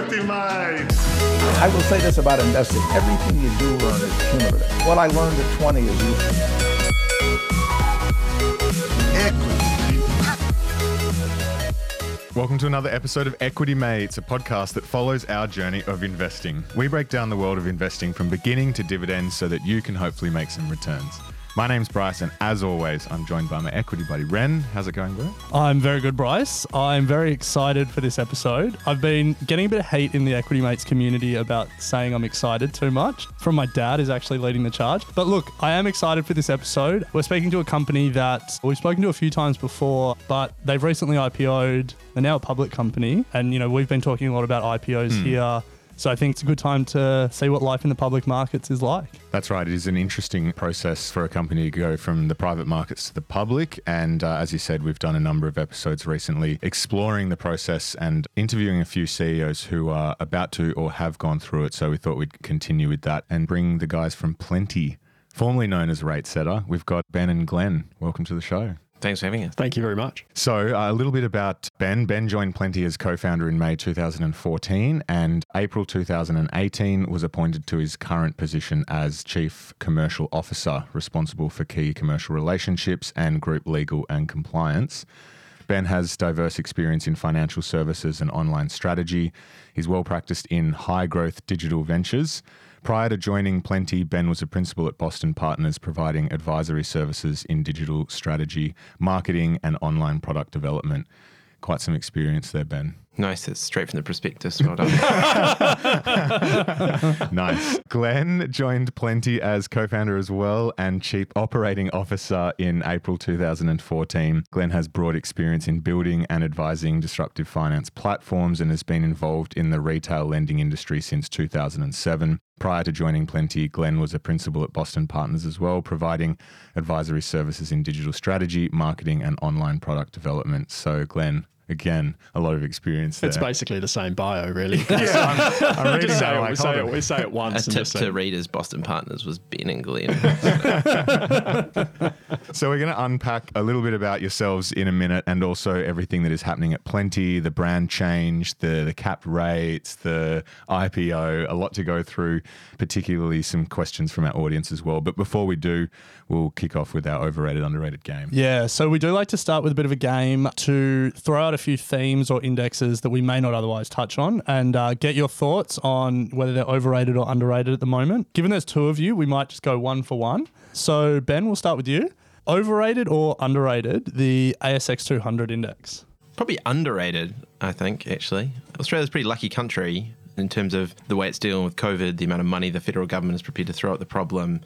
Equity Mate. I will say this about investing. Everything you do learn is cumulative. What I learned at 20 is useful. Equity. Welcome to another episode of Equity Mates, a podcast that follows our journey of investing. We break down the world of investing from beginning to dividends so that you can hopefully make some returns. My name's Bryce, and as always, I'm joined by my equity buddy Ren. How's it going, bro? I'm very good, Bryce. I'm very excited for this episode. I've been getting a bit of hate in the Equity Mates community about saying I'm excited too much. From my dad, is actually leading the charge. But look, I am excited for this episode. We're speaking to a company that we've spoken to a few times before, but they've recently IPO'd. They're now a public company, and you know we've been talking a lot about IPOs hmm. here. So I think it's a good time to see what life in the public markets is like. That's right. It is an interesting process for a company to go from the private markets to the public. And uh, as you said, we've done a number of episodes recently exploring the process and interviewing a few CEOs who are about to or have gone through it. So we thought we'd continue with that and bring the guys from Plenti, formerly known as RateSetter. We've got Ben and Glenn. Welcome to the show. Thanks for having us. Thank you very much. So, uh, a little bit about Ben. Ben joined Plenti as co founder in May 2014 and April 2018 was appointed to his current position as Chief Commercial Officer, responsible for key commercial relationships and group legal and compliance. Ben has diverse experience in financial services and online strategy. He's well practiced in high growth digital ventures. Prior to joining Plenti, Ben was a principal at Boston Partners, providing advisory services in digital strategy, marketing, and online product development. Quite some experience there, Ben. Nice. It's straight from the prospectus. Well done. nice. Glenn joined Plenti as co founder as well and Chief Operating Officer in April 2014. Glenn has broad experience in building and advising disruptive finance platforms and has been involved in the retail lending industry since 2007. Prior to joining Plenti, Glenn was a principal at Boston Partners as well, providing advisory services in digital strategy, marketing, and online product development. So, Glenn, again, a lot of experience there. It's basically the same bio, really. yeah, I'm, I'm Just say it, like, we, say it, on. say it A once. and tip to say, readers, Boston Partners was Ben and Glenn. So we're going to unpack a little bit about yourselves in a minute, and also everything that is happening at Plenti, the brand change, the the capped rates, the IPO. A lot to go through, particularly some questions from our audience as well. But before we do, we'll kick off with our overrated, underrated game. Yeah, so we do like to start with a bit of a game to throw out a few themes or indexes that we may not otherwise touch on and uh, get your thoughts on whether they're overrated or underrated at the moment. Given there's two of you, we might just go one for one. So, Ben, we'll start with you. Overrated or underrated the ASX 200 index? Probably underrated, I think, actually. Australia's a pretty lucky country in terms of the way it's dealing with COVID, the amount of money the federal government is prepared to throw at the problem.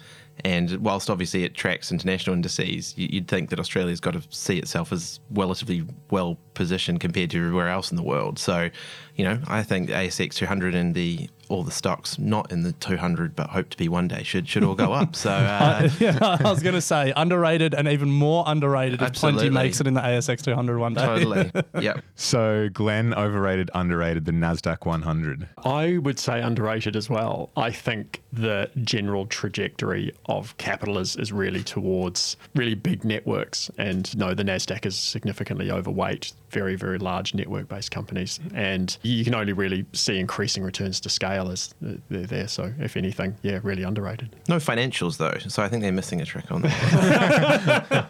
And whilst obviously it tracks international indices, you- you'd think that Australia's got to see itself as relatively well positioned compared to everywhere else in the world. So, you know, I think the ASX 200 and the all the stocks not in the 200 but hope to be one day should should all go up. So, uh, yeah, I was going to say underrated and even more underrated if Plenti Absolutely. makes it in the ASX 200 one day. totally. yep. So Glenn, overrated, underrated, the Nasdaq 100. I would say underrated as well. I think the general trajectory of capital is, is really towards really big networks. And no, the NASDAQ is significantly overweight very, very large network based companies. And you can only really see increasing returns to scale as they're there. So, if anything, yeah, really underrated. No financials though, so I think they're missing a trick on that.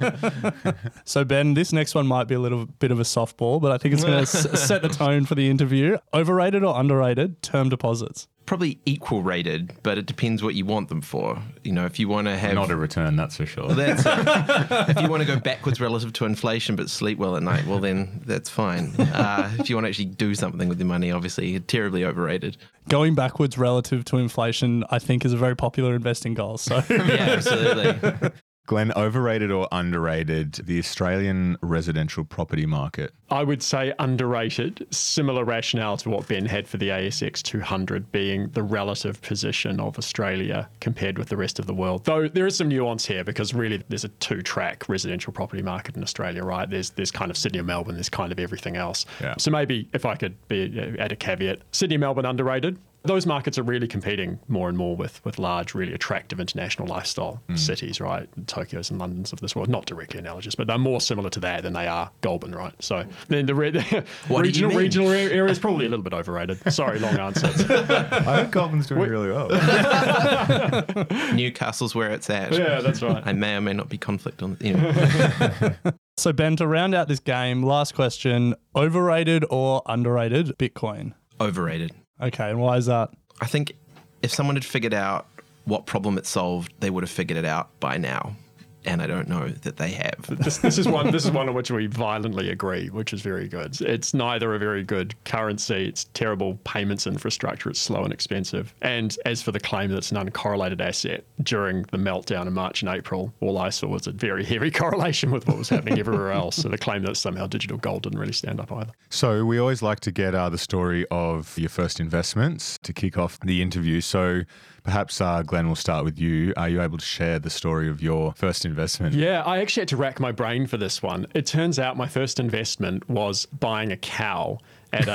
So, Ben, this next one might be a little bit of a softball, but I think it's going to s- set the tone for the interview. Overrated or underrated term deposits? Probably equal rated, but it depends what you want them for. You know, if you want to have Not a return, that's for sure. that's it. if you want to go backwards relative to inflation but sleep well at night, well then that's fine. Uh, if you want to actually do something with your money, obviously terribly overrated. Going backwards relative to inflation, I think, is a very popular investing goal. So, Yeah, absolutely. Glenn, overrated or underrated the Australian residential property market? I would say underrated. Similar rationale to what Ben had for the ASX 200 being the relative position of Australia compared with the rest of the world. Though there is some nuance here because really there's a two-track residential property market in Australia, right? There's there's kind of Sydney and Melbourne. There's kind of everything else. Yeah. So maybe if I could be, uh, add a caveat, Sydney and Melbourne underrated. Those markets are really competing more and more with, with large, really attractive international lifestyle Hmm. cities, right? Tokyo's and London's of this world, not directly analogous, but they're more similar to that than they are Goulburn, right? So then the, re- What do you regional regional a- area is probably a little bit overrated. Sorry, long answer. I think Goulburn's doing really well. Newcastle's where it's at. yeah, that's right. I may or may not be conflict on. You know. So, Ben, to round out this game, last question overrated or underrated Bitcoin? Overrated. Okay, and why is that? I think if someone had figured out what problem it solved, they would have figured it out by now. And I don't know that they have. this, this is one. This is one on which we violently agree, which is very good. It's neither a very good currency. It's terrible payments infrastructure. It's slow and expensive. And as for the claim that it's an uncorrelated asset during the meltdown in March and April, all I saw was a very heavy correlation with what was happening everywhere else. So the claim that somehow digital gold didn't really stand up either. So we always like to get uh, the story of your first investments to kick off the interview. So perhaps uh, Glenn, we'll start with you. Are you able to share the story of your first investment? Yeah, I actually had to rack my brain for this one. It turns out my first investment was buying a cow. At a,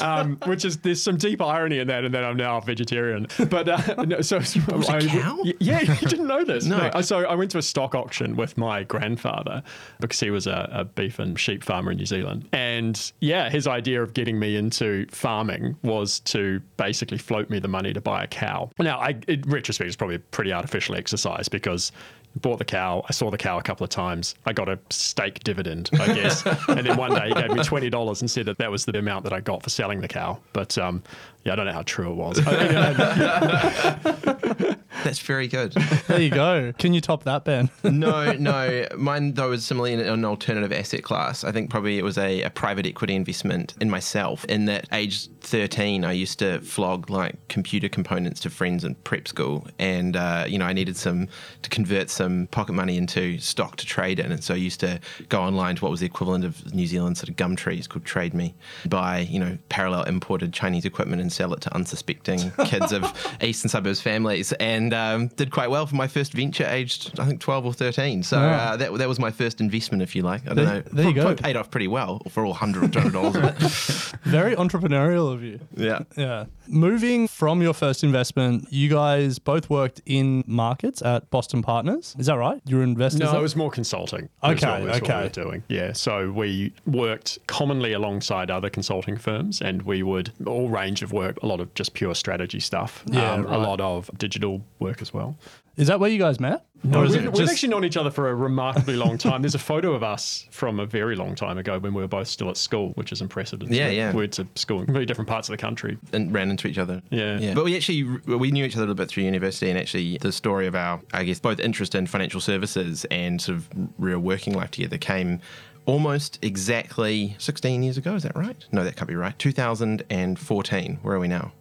um, which is there's some deep irony in that, and that I'm now a vegetarian. But uh, no, so a I- cow? Yeah, you didn't know this. No. So I went to a stock auction with my grandfather because he was a, a beef and sheep farmer in New Zealand, and yeah, his idea of getting me into farming was to basically float me the money to buy a cow. Now, I, in retrospect, it's probably a pretty artificial exercise because bought the cow. I saw the cow a couple of times. I got a steak dividend, I guess. and then one day he gave me twenty dollars and said that that was the amount that I got for selling the cow. But um, yeah, I don't know how true it was. That's very good. There you go. Can you top that, Ben? no, no. Mine, though, was similarly in an alternative asset class. I think probably it was a, a private equity investment in myself. In that age 13, I used to flog like computer components to friends in prep school. And, uh, you know, I needed some to convert some pocket money into stock to trade in. And so I used to go online to what was the equivalent of New Zealand sort of gum trees called Trade Me, buy, you know, parallel imported Chinese equipment and sell it to unsuspecting kids of eastern suburbs families. And um, did quite well for my first venture aged, I think, 12 or 13. So uh, that, that was my first investment, if you like. I don't There- know. there you go. Paid off pretty well for all 100 or 200 dollars of it. Very entrepreneurial of you. Yeah. Yeah. Moving from your first investment, you guys both worked in markets at Boston Partners. Is that right? You were investors? No, it was more consulting. Okay, what- was what okay. we were doing. Yeah, so we worked commonly alongside other consulting firms, and we would all range of work, a lot of just pure strategy stuff, um, Yeah, a lot of digital work as well. Is that where you guys met? No, we've, it we've actually known each other for a remarkably long time. There's a photo of us from a very long time ago when we were both still at school, which is impressive. Yeah, yeah. We went to school in completely different parts of the country. and ran into each other. Yeah. yeah. But we actually we knew each other a little bit through university, and actually the story of our I guess both interest in financial services and sort of real working life together came almost exactly 16 years ago. Is that right? No, that can't be right. 2014. Where are we now?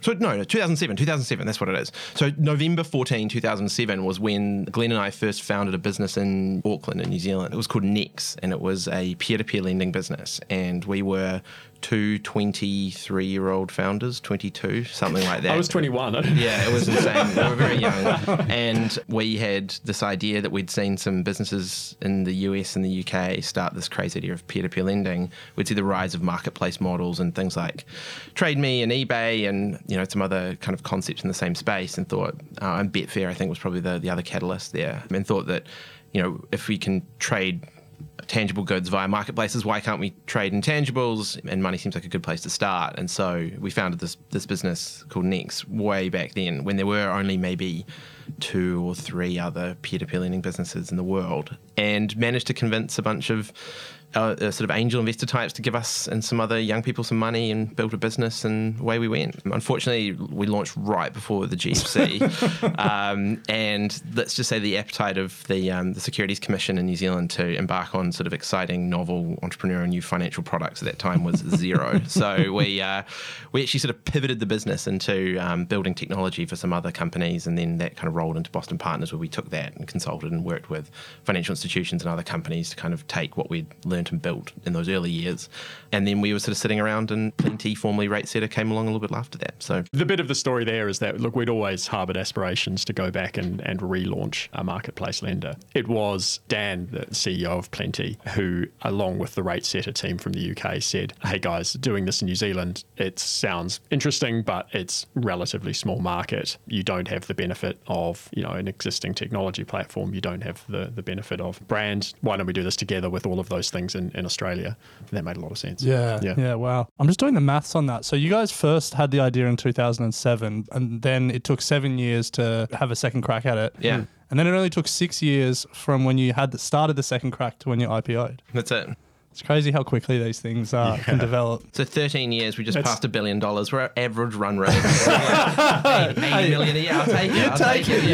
So no, no, 2007, 2007, that's what it is. So November 14, 2007 was when Glenn and I first founded a business in Auckland in New Zealand. It was called Nex and it was a peer-to-peer lending business and we were two 23-year-old founders, 22, something like that. I was 21. Yeah, it was insane. we were very young. And we had this idea that we'd seen some businesses in the US and the UK start this crazy idea of peer to peer lending. We'd see the rise of marketplace models and things like TradeMe and eBay and you know some other kind of concepts in the same space and thought, uh, and Betfair, I think, was probably the, the other catalyst there. And thought that, you know, if we can trade tangible goods via marketplaces. Why can't we trade intangibles? And money seems like a good place to start. And so we founded this this business called Nix way back then, when there were only maybe two or three other peer-to-peer lending businesses in the world, and managed to convince a bunch of uh, uh, sort of angel investor types to give us and some other young people some money and build a business, and away we went. Unfortunately, we launched right before the GFC, um, and let's just say the appetite of the um, the Securities Commission in New Zealand to embark on sort of exciting, novel, entrepreneurial, new financial products at that time was zero. so we uh, we actually sort of pivoted the business into um, building technology for some other companies, and then that kind of rolled into Boston Partners, where we took that and consulted and worked with financial institutions and other companies to kind of take what we'd learned and built in those early years, and then we were sort of sitting around, and Plenti, formerly RateSetter, came along a little bit after that. So The bit of the story there is that, look, we'd always harboured aspirations to go back and, and relaunch a marketplace lender. It was Dan, the CEO of Plenti, who, along with the RateSetter team from the UK, said, Hey guys, doing this in New Zealand, it sounds interesting, but it's relatively small market. You don't have the benefit of, you know, an existing technology platform. You don't have the, the benefit of brand. Why don't we do this together with all of those things in, in Australia? That made a lot of sense. Yeah, yeah, wow. I'm just doing the maths on that. So you guys first had the idea in 2007, and then it took seven years to have a second crack at it. Yeah. And then it only took six years from when you had the, started the second crack to when you IPO'd. That's it. It's crazy how quickly these things uh, can develop. So 13 years, we just passed a billion dollars. We're at average run rate. Eight- 80 million a year. I'll take it. I'll take, it.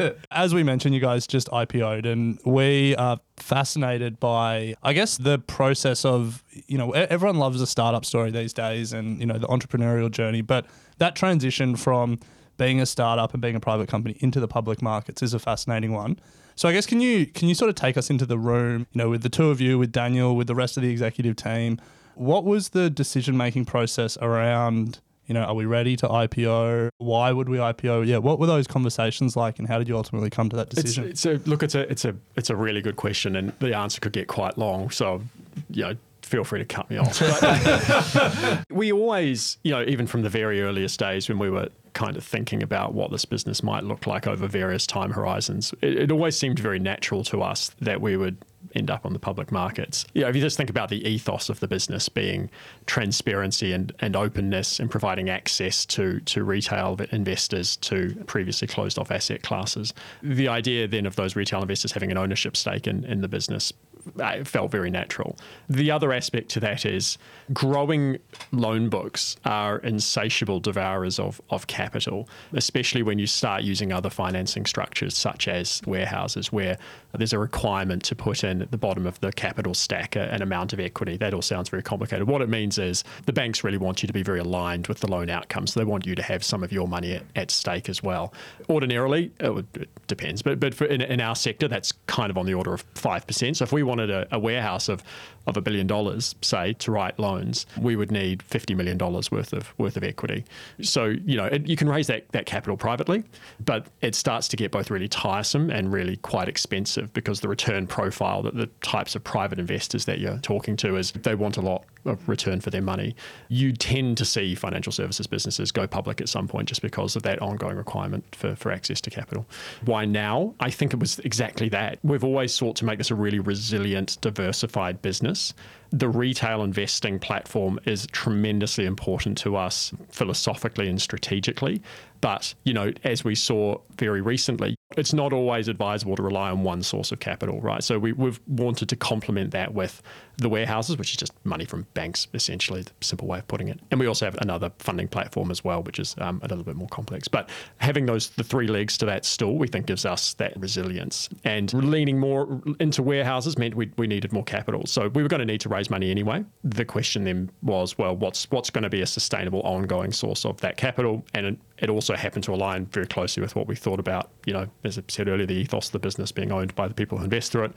yeah. As we mentioned, you guys just IPO'd, and we are fascinated by, I guess, the process of, you know, e- everyone loves a startup story these days and, you know, the entrepreneurial journey, but that transition from being a startup and being a private company into the public markets is a fascinating one. So I guess can you can you sort of take us into the room, you know, with the two of you, with Daniel, with the rest of the executive team? What was the decision making process around, you know, are we ready to IPO? Why would we IPO? Yeah, what were those conversations like, and how did you ultimately come to that It's, decision? it's a look. It's a it's a it's a really good question, and the answer could get quite long. So, you know, feel free to cut me off. We always, you know, even from the very earliest days when we were kind of thinking about what this business might look like over various time horizons, it, it always seemed very natural to us that we would end up on the public markets. You know, if you just think about the ethos of the business being transparency and, and openness and providing access to, to retail investors to previously closed off asset classes, the idea then of those retail investors having an ownership stake in, in the business uh, felt very natural. The other aspect to that is growing loan books are insatiable devourers of, of capital, especially when you start using other financing structures such as warehouses, where there's a requirement to put in at the bottom of the capital stack an amount of equity. That all sounds very complicated. What it means is the banks really want you to be very aligned with the loan outcome, they want you to have some of your money at, at stake as well. Ordinarily, it, would, it depends, but but for in, in our sector, that's kind of on the order of five percent. So if we wanted a, a warehouse of of a billion dollars, say, to write loans, we would need fifty million dollars worth of worth of equity. So you know it, you can raise that that capital privately, but it starts to get both really tiresome and really quite expensive because the return profile that the types of private investors that you're talking to is they want a lot of return for their money. You tend to see financial services businesses go public at some point just because of that ongoing requirement for, for access to capital. Why now? I think it was exactly that. We've always sought to make this a really resilient, diversified business. The retail investing platform is tremendously important to us philosophically and strategically. But, you know, as we saw very recently, it's not always advisable to rely on one source of capital, right? So we, we've wanted to complement that with the warehouses, which is just money from banks, essentially, the simple way of putting it. And we also have another funding platform as well, which is um, a little bit more complex. But having those the three legs to that stool, we think gives us that resilience. And leaning more into warehouses meant we, we needed more capital. So we were going to need to raise money anyway. The question then was, well, what's what's going to be a sustainable, ongoing source of that capital? And it, also happened to align very closely with what we thought about, you know, as I said earlier, the ethos of the business being owned by the people who invest through it.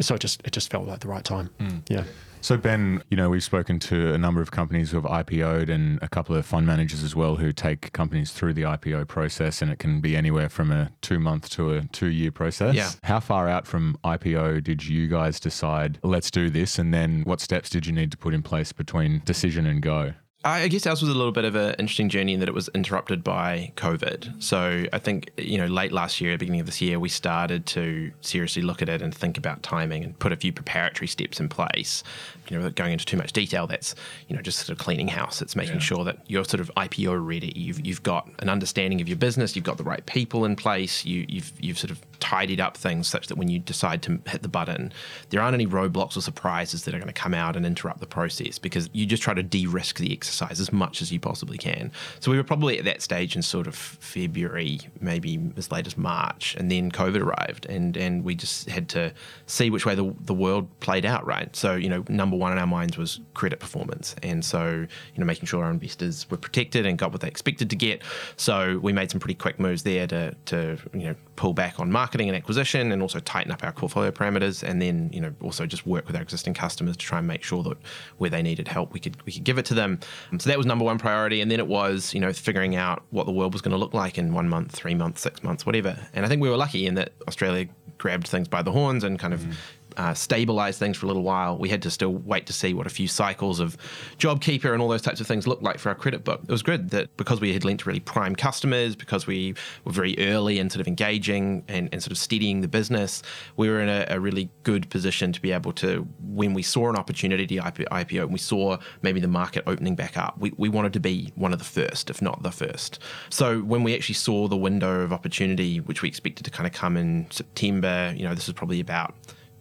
So it just it just felt like the right time. Hmm. Yeah. So, Ben, you know, we've spoken to a number of companies who have IPO'd and a couple of fund managers as well who take companies through the IPO process, and it can be anywhere from a two month to a two year process. Yeah. How far out from IPO did you guys decide, let's do this? And then what steps did you need to put in place between decision and go? I guess ours was a little bit of an interesting journey in that it was interrupted by COVID. So I think, you know, late last year, beginning of this year, we started to seriously look at it and think about timing and put a few preparatory steps in place. You know, without going into too much detail, that's, you know, just sort of cleaning house. It's making sure that you're sort of IPO ready. You've, you've got an understanding of your business, you've got the right people in place, you, you've, you've sort of tidied up things such that when you decide to hit the button, there aren't any roadblocks or surprises that are going to come out and interrupt the process because you just try to de risk the exercise as much as you possibly can. So we were probably at that stage in sort of February, maybe as late as March, and then COVID arrived, and, and we just had to see which way the, the world played out, right? So, you know, number one in our minds was credit performance. And so, you know, making sure our investors were protected and got what they expected to get. So we made some pretty quick moves there to, to you know, pull back on marketing and acquisition and also tighten up our portfolio parameters and then you know also just work with our existing customers to try and make sure that where they needed help we could we could give it to them. So that was number one priority. And then it was you know figuring out what the world was going to look like in one month three months six months whatever. And i think we were lucky in that australia grabbed things by the horns and kind of mm. Uh, stabilize things for a little while. We had to still wait to see what a few cycles of JobKeeper and all those types of things looked like for our credit book. It was good that because we had lent to really prime customers, because we were very early in sort of engaging and, and sort of steadying the business, we were in a, a really good position to be able to, when we saw an opportunity to IPO and we saw maybe the market opening back up, we, we wanted to be one of the first, if not the first. So when we actually saw the window of opportunity, which we expected to kind of come in September, you know, this was probably about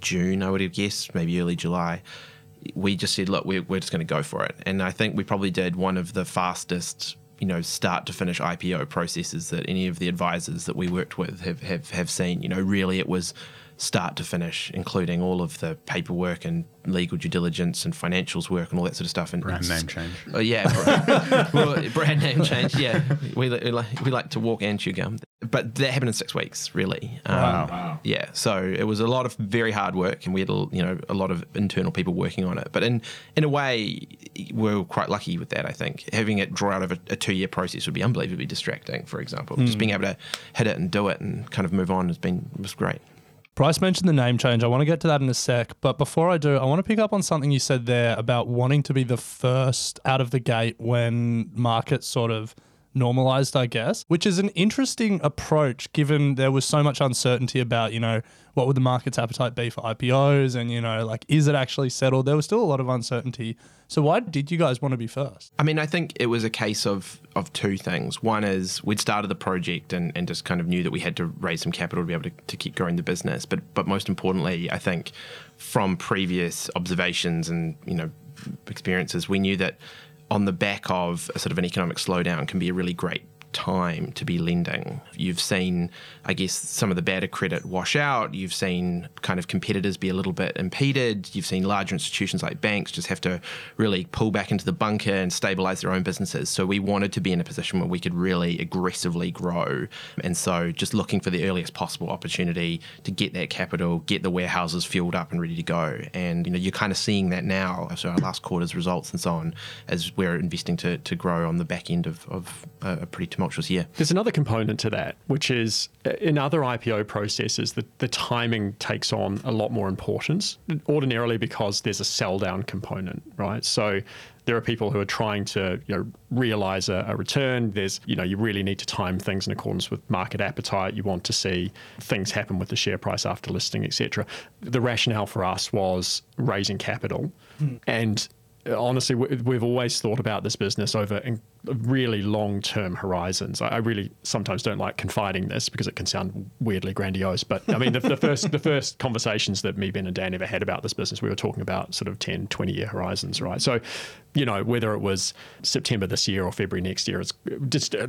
June, I would have guessed, maybe early July. We just said, look, we're, we're just going to go for it. And I think we probably did one of the fastest, you know, start to finish IPO processes that any of the advisors that we worked with have, have, have seen. You know, really it was start to finish, including all of the paperwork and legal due diligence and financials work and all that sort of stuff. And Brand name change. Oh yeah, br- well, brand name change. Yeah, we, we like we like to walk and chew gum, but that happened in six weeks, really. Um, Wow. Yeah, so it was a lot of very hard work, and we had a, you know a lot of internal people working on it. But in in a way, we we're quite lucky with that. I think having it draw out of a, a two year process would be unbelievably distracting. For example, just being able to hit it and do it and kind of move on has been was great. Bryce mentioned the name change. I want to get to that in a sec. But before I do, I want to pick up on something you said there about wanting to be the first out of the gate when markets sort of normalized, I guess, which is an interesting approach given there was so much uncertainty about, you know, what would the market's appetite be for IPOs and, you know, like, is it actually settled? There was still a lot of uncertainty. So why did you guys want to be first? I mean, I think it was a case of of two things. One is we'd started the project and, and just kind of knew that we had to raise some capital to be able to, to keep growing the business. But but most importantly, I think from previous observations and you know experiences, we knew that on the back of a sort of an economic slowdown can be a really great time to be lending. You've seen, I guess, some of the better credit wash out. You've seen kind of competitors be a little bit impeded. You've seen larger institutions like banks just have to really pull back into the bunker and stabilize their own businesses. So we wanted to be in a position where we could really aggressively grow. And so just looking for the earliest possible opportunity to get that capital, get the warehouses filled up and ready to go. And you know, you're kind of seeing that now. So our last quarter's results and so on, as we're investing to, to grow on the back end of, of a, pretty tumultuous year. There's another component to that, which is uh, in other IPO processes, the, the timing takes on a lot more importance, ordinarily because there's a sell down component, right? So there are people who are trying to you know, realize a, a return. There's, you know, you really need to time things in accordance with market appetite. You want to see things happen with the share price after listing, etc. The rationale for us was raising capital and honestly, we- we've always thought about this business over really long term horizons. I really sometimes don't like confiding this because it can sound weirdly grandiose. But I mean, the, the first the first conversations that me, Ben, and Dan ever had about this business, we were talking about sort of 10, 20 year horizons, right? So, you know, whether it was September this year or February next year, it's just uh,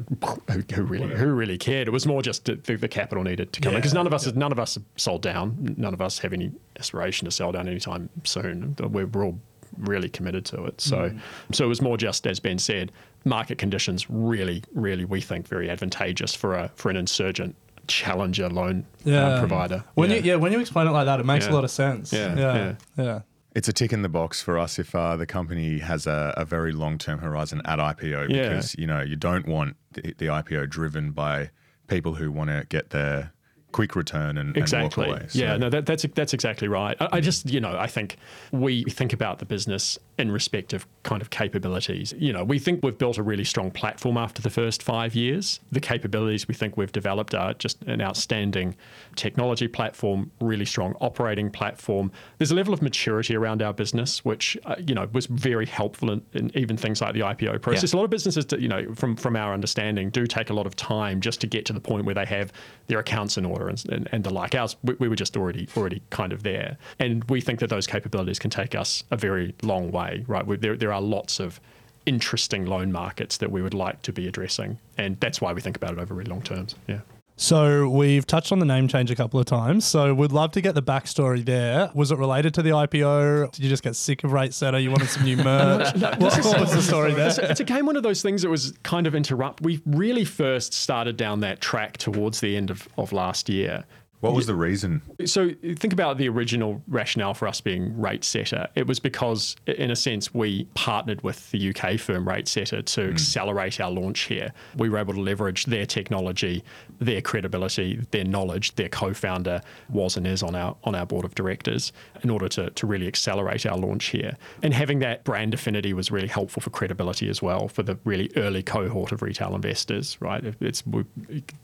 who, who really who really cared. It was more just the, the capital needed to come in because none of us none of us have sold down. None of us have any aspiration to sell down anytime soon. We're, we're all really committed to it. So, so it was more just as Ben said, market conditions really, really we think very advantageous for a for an insurgent challenger loan uh, provider. When yeah. you yeah, when you explain it like that, it makes a lot of sense. Yeah, yeah, yeah. yeah. It's a tick in the box for us if uh, the company has a, a very long term horizon at IPO Yeah. because you know you don't want the, the IPO driven by people who want to get their quick return and, exactly. and walk away. Yeah, no, that, that's that's exactly right. I, I just, you know, I think we think about the business in respect of kind of capabilities. You know, we think we've built a really strong platform after the first five years. The capabilities we think we've developed are just an outstanding technology platform, really strong operating platform. There's a level of maturity around our business, which uh, you know was very helpful in, in even things like the IPO process. A lot of businesses, you know, from from our understanding, do take a lot of time just to get to the point where they have their accounts in order and, and, and the like. Ours, we, we were just already already kind of there, and we think that those capabilities can take us a very long way. Right, we, there there are lots of interesting loan markets that we would like to be addressing, and that's why we think about it over really long terms. Yeah. So we've touched on the name change a couple of times. So we'd love to get the backstory there. Was it related to the IPO? Did you just get sick of RateSetter? You wanted some new merch? what, what was the story there? It's, it's again one of those things that was kind of interrupt. We really first started down that track towards the end of, of last year. What was the reason? So think about the original rationale for us being RateSetter. It was because, in a sense, we partnered with the UK firm RateSetter to hmm. accelerate our launch here. We were able to leverage their technology, their credibility, their knowledge. Their co-founder was and is on our on our board of directors in order to, to really accelerate our launch here. And having that brand affinity was really helpful for credibility as well for the really early cohort of retail investors. Right, it's we,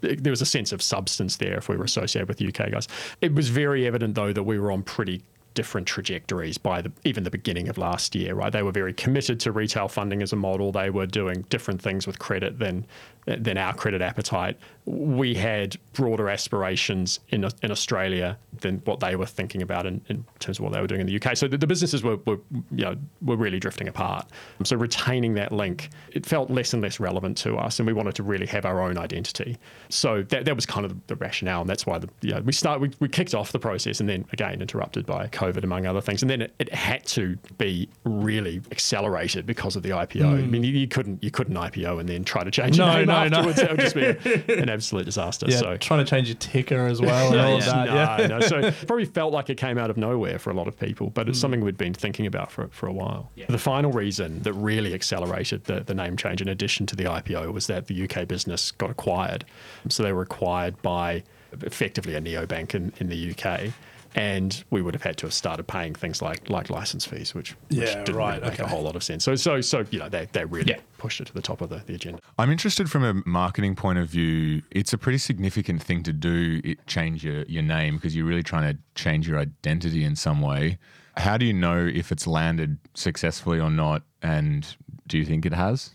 there was a sense of substance there if we were associated with UK guys. It was very evident though that we were on pretty different trajectories by the, even the beginning of last year, right? They were very committed to retail funding as a model. They were doing different things with credit than than our credit appetite. We had broader aspirations in in Australia than what they were thinking about in, in terms of what they were doing in the UK. So the, the businesses were, were you know were really drifting apart. So retaining that link, it felt less and less relevant to us, and we wanted to really have our own identity. So that, that was kind of the rationale, and that's why the, you know, we start we, we kicked off the process, and then again interrupted by COVID among other things, and then it, it had to be really accelerated because of the IPO. Hmm. I mean, you, you couldn't you couldn't IPO and then try to change No, your name no, no. afterwards. That would just be an absolute disaster. Yeah, so trying to change your ticker as well and all of that. no, Yeah. no. So it probably felt like it came out of nowhere for a lot of people, but it's hmm. something we'd been thinking about for, for a while. The final reason that really accelerated the, the name change, in addition to the IPO, was that the UK business got acquired. So they were acquired by effectively a neobank in, in the UK. And we would have had to have started paying things like like license fees, which, which Yeah, didn't right, really make a whole lot of sense. So so so you know they, they really pushed it to the top of the, the agenda. I'm interested from a marketing point of view. It's a pretty significant thing to do, it, change your, your name, because you're really trying to change your identity in some way. How do you know if it's landed successfully or not? And do you think it has?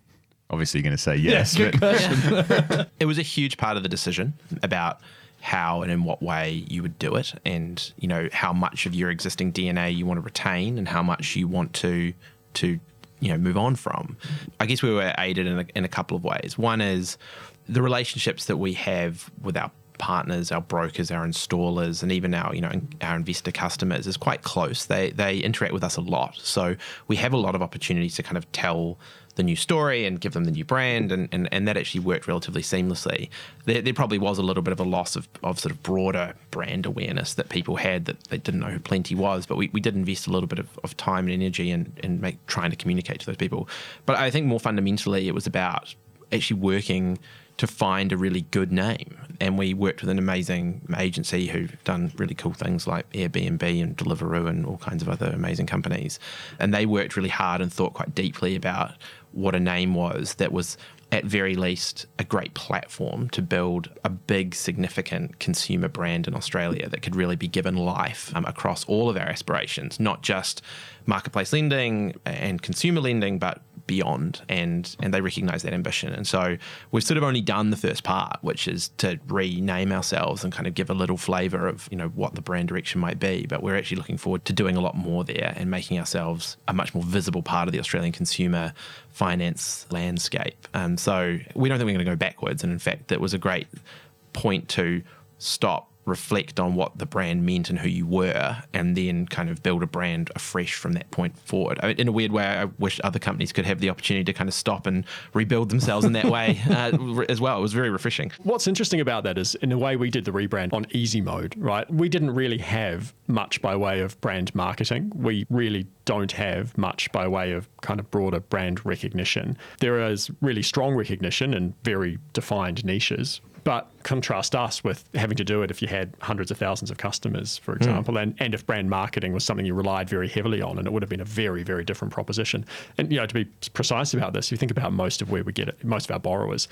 Obviously, you're going to say yes. good but it was a huge part of the decision about how and in what way you would do it and you know how much of your existing DNA you want to retain and how much you want to to you know move on from. I guess we were aided in a, in a couple of ways. One is the relationships that we have with our partners our brokers our installers and even our you know our investor customers is quite close. They they interact with us a lot. So we have a lot of opportunities to kind of tell the new story and give them the new brand, and, and, and that actually worked relatively seamlessly. There, there probably was a little bit of a loss of, of sort of broader brand awareness that people had that they didn't know who Plenti was, but we, we did invest a little bit of, of time and energy in, in make, trying to communicate to those people. But I think more fundamentally, it was about actually working to find a really good name. And we worked with an amazing agency who've done really cool things like Airbnb and Deliveroo and all kinds of other amazing companies. And they worked really hard and thought quite deeply about what a name was that was at very least a great platform to build a big significant consumer brand in Australia that could really be given life um, across all of our aspirations, not just marketplace lending and consumer lending, but beyond and and they recognize that ambition. And so we've sort of only done the first part which is to rename ourselves and kind of give a little flavor of you know what the brand direction might be. But we're actually looking forward to doing a lot more there and making ourselves a much more visible part of the Australian consumer finance landscape. Um, so we don't think we're going to go backwards. And in fact that was a great point to stop reflect on what the brand meant and who you were, and then kind of build a brand afresh from that point forward. I mean, in a weird way, I wish other companies could have the opportunity to kind of stop and rebuild themselves in that way uh, as well. It was very refreshing. What's interesting about that is, in a way, we did the rebrand on easy mode, right? We didn't really have much by way of brand marketing. We really don't have much by way of kind of broader brand recognition. There is really strong recognition in very defined niches. But contrast us with having to do it if you had hundreds of thousands of customers, for hmm. example, and, and if brand marketing was something you relied very heavily on, and it would have been a very, very different proposition. And you know, to be precise about this, you think about most of where we get it, most of our borrowers,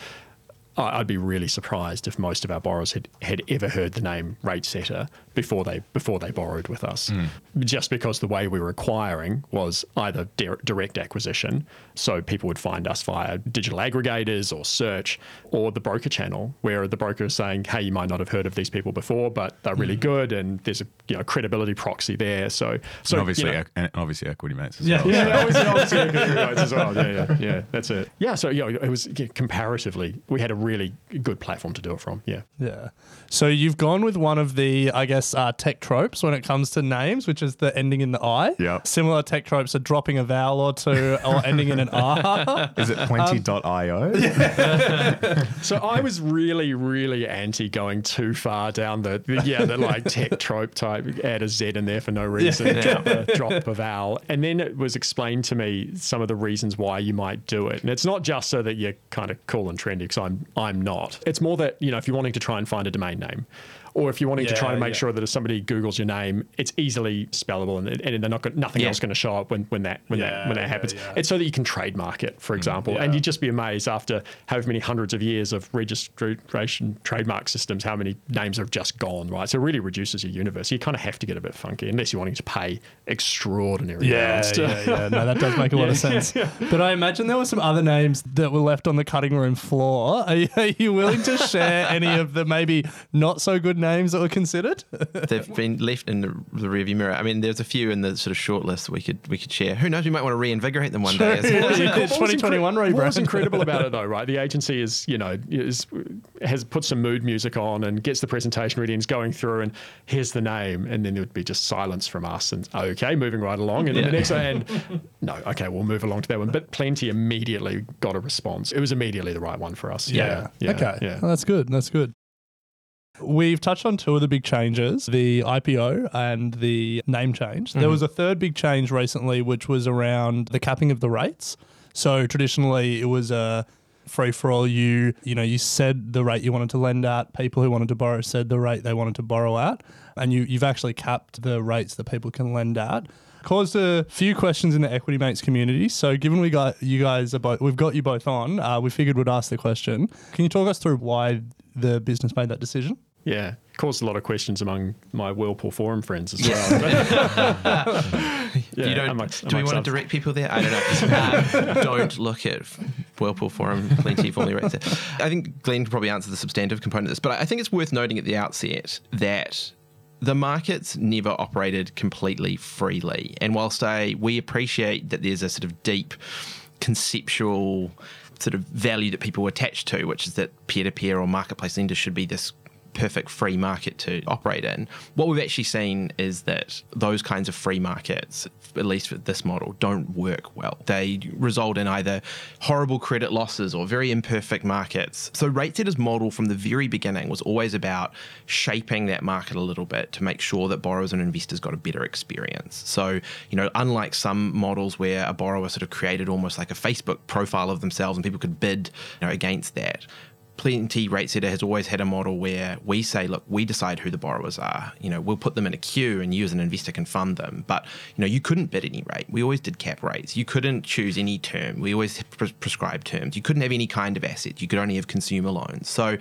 I'd be really surprised if most of our borrowers had, had ever heard the name RateSetter before they before they borrowed with us, hmm. just because the way we were acquiring was either di- direct acquisition, so people would find us via digital aggregators or search, or the broker channel, where the broker is saying, "Hey, you might not have heard of these people before, but they're really hmm. good, and there's a you know credibility proxy there." So, so and obviously, you know, and obviously, equity mates as Yeah. well. yeah, obviously, obviously a good as well. Yeah, yeah, yeah. That's it. Yeah, so yeah, it was yeah, comparatively, we had a really good platform to do it from. Yeah. Yeah. So you've gone with one of the, I guess, uh, tech tropes when it comes to names, which is the ending in the I. Yep. Similar tech tropes are dropping a vowel or two or ending in an R. Is it plenty.io? So I was really, really anti going too far down the, the yeah, the like tech trope type, add a Z in there for no reason, drop, a, drop a vowel. And then it was explained to me some of the reasons why you might do it. And it's not just so that you're kind of cool and trendy, because I'm I'm not. It's more that, you know, if you're wanting to try and find a domain name. Or if you're wanting to try Yeah, and make yeah. sure that if somebody Googles your name, it's easily spellable and, and they're not gonna, nothing Yeah. else going to show up when, when that when that when that happens. yeah, yeah. It's so that you can trademark it, for mm, example, and you'd just be amazed after however many hundreds of years of registration trademark systems, how many names have just gone, right? So it really reduces your universe. You kind of have to get a bit funky unless you're wanting to pay extraordinary Yeah, amounts. yeah, yeah. No, that does make a lot of sense. But I imagine there were some other names that were left on the cutting room floor. Are you, are you willing to share any of the maybe not so good names that were considered? They've been left in the, the rearview mirror. I mean, there's a few in the sort of short list we could we could share. Who knows? We might want to reinvigorate them one day. as- Yeah, you did 2021 incre- What was incredible about it, though, right? The agency is, you know, is, has put some mood music on and gets the presentation ready and is going through and here's the name, and then there would be just silence from us and okay, moving right along, and then the Yeah. next and no, okay, we'll move along to that one. But Plenti immediately got a response. It was immediately the right one for us. Yeah, yeah okay. yeah. Well, that's good. That's good. We've touched on two of the big changes the IPO and the name change. Mm-hmm. There was a third big change recently, which was around the capping of the rates. So traditionally, it was a free for all. You, you know, you said the rate you wanted to lend at. People who wanted to borrow said the rate they wanted to borrow at, and you, you've actually capped the rates that people can lend at. Caused a few questions in the equity mates community. So, given we got you guys are both, we've got you both on. Uh, we figured we'd ask the question. Can you talk us through why the business made that decision? Yeah, caused a lot of questions among my Whirlpool forum friends as well. yeah, you don't, amongst- do we want to direct people there? I don't know. um, don't look at Whirlpool Forum, Plenti formally RateSetter. I think Glenn can probably answer the substantive component of this, but I think it's worth noting at the outset that the markets never operated completely freely. And whilst I, we appreciate that there's a sort of deep conceptual sort of value that people attach to, which is that peer-to-peer or marketplace lenders should be this perfect free market to operate in. What we've actually seen is that those kinds of free markets, at least with this model, don't work well. They result in either horrible credit losses or very imperfect markets. So RateSetter's model from the very beginning was always about shaping that market a little bit to make sure that borrowers and investors got a better experience. So, you know, unlike some models where a borrower sort of created almost like a Facebook profile of themselves and people could bid you know, against that, Plenti Rate Setter has always had a model where we say, look, we decide who the borrowers are. You know, we'll put them in a queue and you as an investor can fund them. But, you know, you couldn't bid any rate. We always did cap rates. You couldn't choose any term. We always pres- prescribed terms. You couldn't have any kind of asset. You could only have consumer loans. So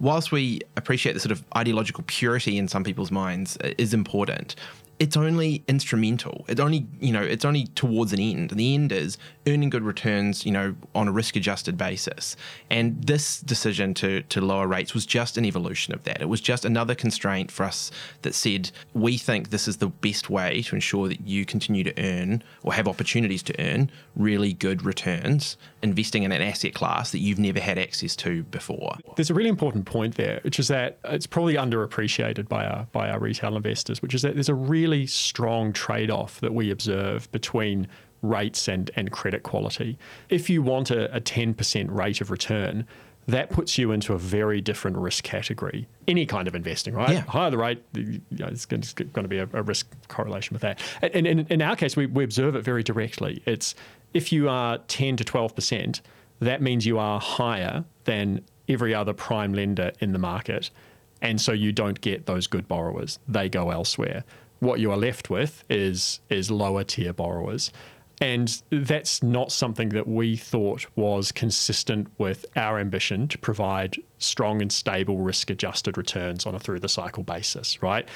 whilst we appreciate the sort of ideological purity in some people's minds is important, it's only instrumental. It's only, you know, it's only towards an end. The end is earning good returns, you know, on a risk adjusted basis. And this decision to to lower rates was just an evolution of that. It was just another constraint for us that said we think this is the best way to ensure that you continue to earn or have opportunities to earn really good returns investing in an asset class that you've never had access to before. There's a really important point there, which is that it's probably underappreciated by our by our retail investors, which is that there's a really strong trade-off that we observe between rates and, and credit quality. If you want a, a 10% rate of return, that puts you into a very different risk category. Any kind of investing, right? Yeah. Higher the rate, you know, it's going to be a, a risk correlation with that. And, and in our case, we, we observe it very directly. It's if you are 10 to 12%, that means you are higher than every other prime lender in the market. And so you don't get those good borrowers. They go elsewhere. What you are left with is is lower tier borrowers. And that's not something that we thought was consistent with our ambition to provide strong and stable risk adjusted returns on a through the cycle basis, right?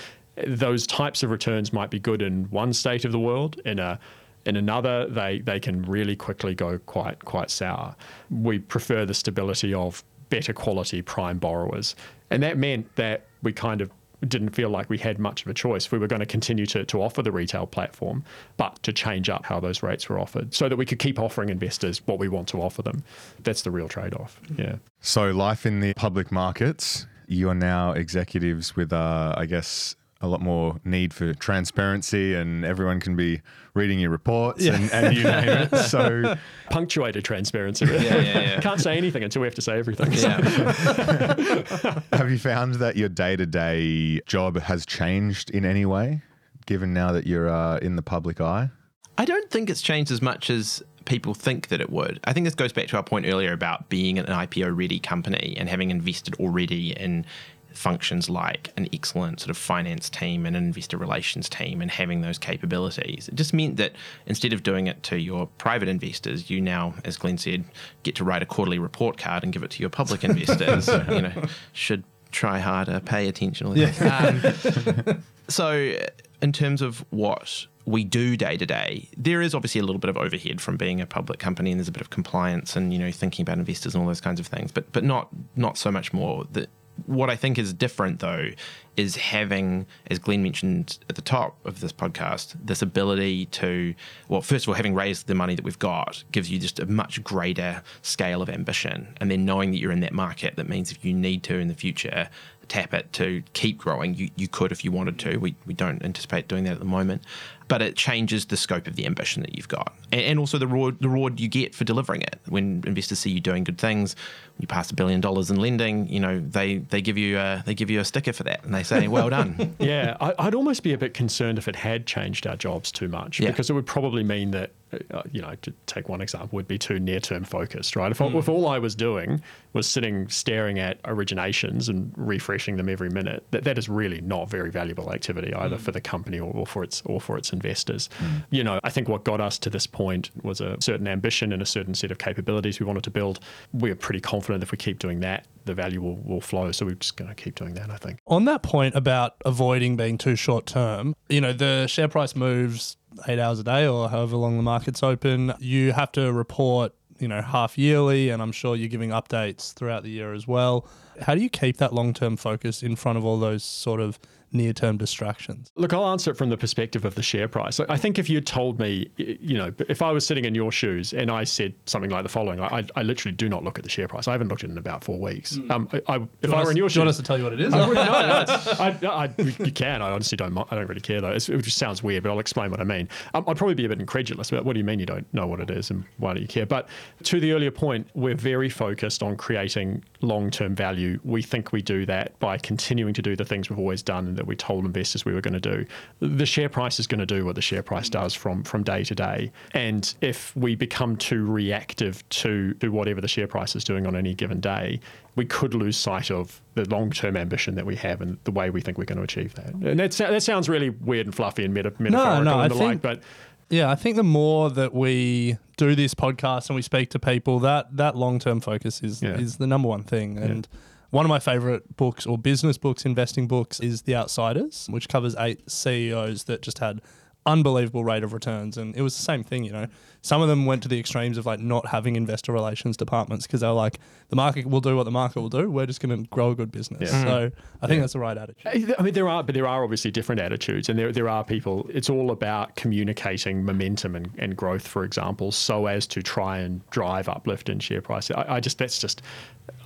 those types of returns might be good in one state of the world. In a in another, they they can really quickly go quite quite sour. We prefer the stability of better quality prime borrowers, and that meant that we kind of didn't feel like we had much of a choice. We were going to continue to, to offer the retail platform, but to change up how those rates were offered so that we could keep offering investors what we want to offer them. That's the real trade off. Yeah. So, life in the public markets, you are now executives with, uh, I guess, a lot more need for transparency and everyone can be reading your reports and, and you name it. So, Punctuated transparency. Yeah, yeah, yeah. Can't say anything until we have to say everything. Yeah. have you found that your day to day job has changed in any way, given now that you're uh, in the public eye? I don't think it's changed as much as people think that it would. I think this goes back to our point earlier about being an IPO ready company and having invested already in functions like an excellent sort of finance team and an investor relations team and having those capabilities. It just meant that instead of doing it to your private investors, you now, as Glenn said, get to write a quarterly report card and give it to your public investors. you know, should try harder, pay attention. All that. Um, so, in terms of what we do day to day, there is obviously a little bit of overhead from being a public company, and there's a bit of compliance and you know thinking about investors and all those kinds of things. But but not not so much more. That what I think is different though is having, as Glenn mentioned at the top of this podcast, this ability to, well, first of all, having raised the money that we've got gives you just a much greater scale of ambition. And then knowing that you're in that market, that means if you need to in the future tap it to keep growing, you, you could if you wanted to. We, we don't anticipate doing that at the moment. But it changes the scope of the ambition that you've got. And, and also the reward, the reward you get for delivering it. When investors see you doing good things, you pass a billion dollars in lending, you know, they, they give you a, they give you a sticker for that and they say, well done. yeah, I, I'd almost be a bit concerned if it had changed our jobs too much Yeah. because it would probably mean that, uh, uh you know, to take one example, would be too near term focused, right? If, I- if hmm. all I was doing was sitting staring at originations and refreshing them every minute, that, that is really not very valuable activity either hmm. for the company or, or for its or for its investors. You know, I think what got us to this point was a certain ambition and a certain set of capabilities we wanted to build. We're pretty confident if we keep doing that, the value will, will flow. So we're just going to keep doing that, I think. On that point about avoiding being too short term, you know, the share price moves eight hours a day or however long the market's open. You have to report, you know, half yearly, and I'm sure you're giving updates throughout the year as well. How do you keep that long term focus in front of all those sort of near term distractions? Look, I'll answer it from the perspective of the share price. I think if you told me, you know, if I was sitting in your shoes and I said something like the following, I, I- I literally do not look at the share price. I haven't looked at it in about four weeks. Um, I, I, if I were in your shoes, do you want us to tell you what it is? I would- no, no, I, I, you can. I honestly don't. mi- I don't really care though. It's, it just sounds weird, but I'll explain what I mean. Um, I'd probably be a bit incredulous. But what do you mean you don't know what it is, and why do you care? But to the earlier point, we're very focused on creating long-term value. We think we do that by continuing to do the things we've always done and that we told investors we were going to do. The share price is going to do what the share price does from from day to day. And if we become too reactive to, to whatever the share price is doing on any given day, we could lose sight of the long-term ambition that we have and the way we think we're going to achieve that. And that, that sounds really weird and fluffy and meta- metaphorical no, I and the like, think- but Yeah, I think the more that we do this podcast and we speak to people, that that long term focus is Yeah. is the number one thing. And one of my favorite books or business books, investing books, is The Outsiders, which covers eight CEOs that just had unbelievable rate of returns. And it was the same thing, you know. Some of them went to the extremes of like not having investor relations departments because they're like, the market will do what the market will do. We're just going to grow a good business. Yeah. So I think that's the right attitude. I mean, there are, but there are obviously different attitudes, and there there are people. It's all about communicating momentum and, and growth, for example, so as to try and drive uplift in share price. I, I just that's just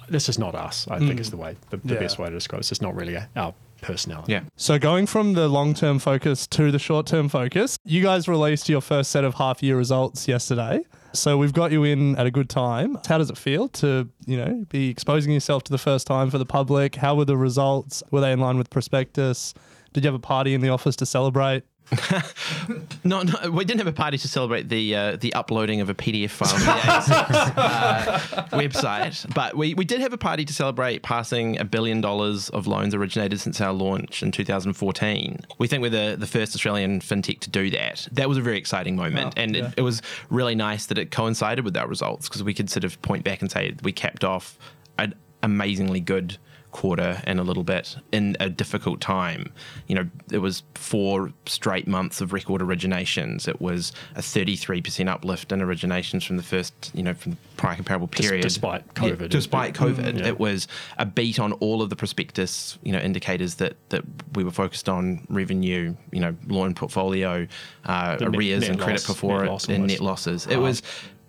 this is not us. I think is mm. the way the, the Yeah. best way to describe it. It's just not really our personality. yeah. So going from the long-term focus to the short-term focus, you guys released your first set of half-year results yesterday. So we've got you in at a good time. How does it feel to, you know, be exposing yourself to the first time for the public? How were the results? Were they in line with prospectus? Did you have a party in the office to celebrate? No, no, we didn't have a party to celebrate the uh, the uploading of a PDF file to the ASX uh, website, but we, we did have a party to celebrate passing a billion dollars of loans originated since our launch in 2014. We think we're the, the first Australian fintech to do that. That was a very exciting moment, Wow, and yeah. it, it was really nice that it coincided with our results because we could sort of point back and say we capped off an amazingly good quarter and a little bit in a difficult time. You know, it was four straight months of record originations. It was a 33% uplift in originations from the first, you know, from the prior comparable period. despite Yeah, COVID. despite COVID, Yeah. it was a beat on all of the prospectus, you know, indicators that that we were focused on: revenue, you know, loan portfolio, uh, The net- arrears net and credit loss- net performance, and net losses. It was.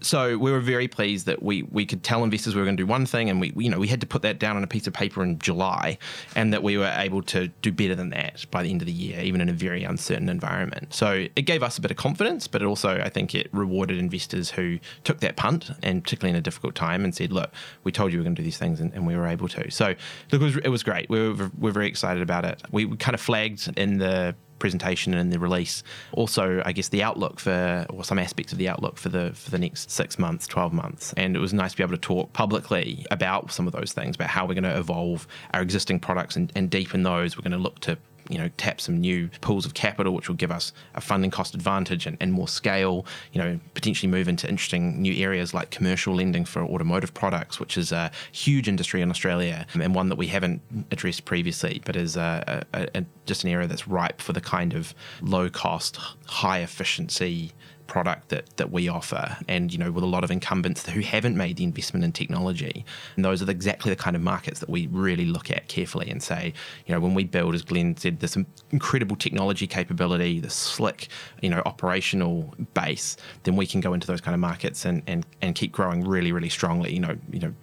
So we were very pleased that we, we could tell investors we were going to do one thing, and we we, you know we had to put that down on a piece of paper in July, and that we were able to do better than that by the end of the year, even in a very uncertain environment. So it gave us a bit of confidence, but it also I think it rewarded investors who took that punt, and particularly in a difficult time, and said, "Look, we told you we were going to do these things, and, and we were able to." So look, it was, it was great. We were we're very excited about it. We, we kind of flagged in the presentation and the release. Also, I guess the outlook for, or some aspects of the outlook for the for the next six months, twelve months, and it was nice to be able to talk publicly about some of those things, about how we're going to evolve our existing products and, and deepen those. We're going to look to you know tap some new pools of capital which will give us a funding cost advantage and, and more scale you know potentially move into interesting new areas like commercial lending for automotive products which is a huge industry in australia and one that we haven't addressed previously but is a, a, a, just an area that's ripe for the kind of low cost high efficiency product that that we offer and you know with a lot of incumbents who haven't made the investment in technology and those are exactly the kind of markets that we really look at carefully and say you know when we build as Glenn said this incredible technology capability the slick you know operational base then we can go into those kind of markets and and, and keep growing really really strongly you know you know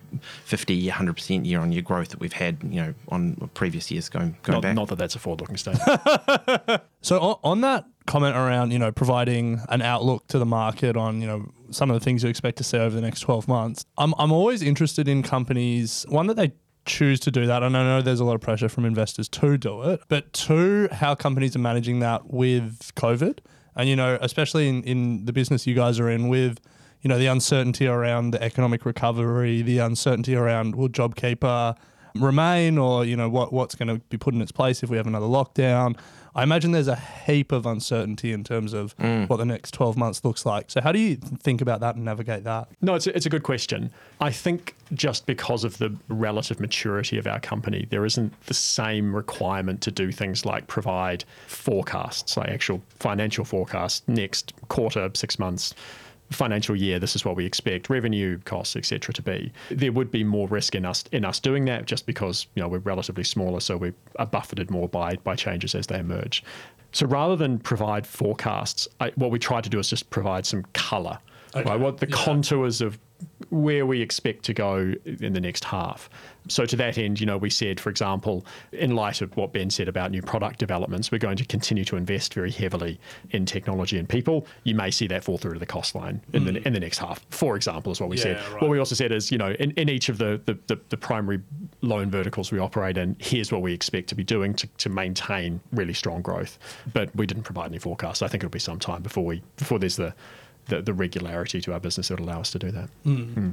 50 100% year on year growth that we've had you know on previous years going going Not, back not that that's a forward-looking statement. So on, on that comment around, you know, providing an outlook to the market on, you know, some of the things you expect to see over the next 12 months, I'm, I'm always interested in companies, one, that they choose to do that. And I know there's a lot of pressure from investors to do it, but two, how companies are managing that with COVID. And, you know, especially in, in the business you guys are in with, you know, the uncertainty around the economic recovery, the uncertainty around will JobKeeper remain or, you know, what, what's going to be put in its place if we have another lockdown. I imagine there's a heap of uncertainty in terms of mm. what the next 12 months looks like. So, how do you think about that and navigate that? No, it's a, it's a good question. I think just because of the relative maturity of our company, there isn't the same requirement to do things like provide forecasts, like actual financial forecasts, next quarter, six months, financial year. This is what we expect revenue, costs, etc. to be. There would be more risk in us in us doing that, just because you know we're relatively smaller, so we are buffeted more by by changes as they emerge. So rather than provide forecasts, I, what we try to do is just provide some color, right? What the contours of where we expect to go in the next half. So to that end, you know, we said, for example, in light of what Ben said about new product developments, we're going to continue to invest very heavily in technology and people. You may see that fall through to the cost line in the mm. in the next half. For example, is what we said. Right. What we also said is, you know, in, in each of the, the, the, the primary loan verticals we operate in, here's what we expect to be doing to, to maintain really strong growth. But we didn't provide any forecasts. I think it'll be some time before we before there's the the, the regularity to our business that will allow us to do that. Hmm. Hmm.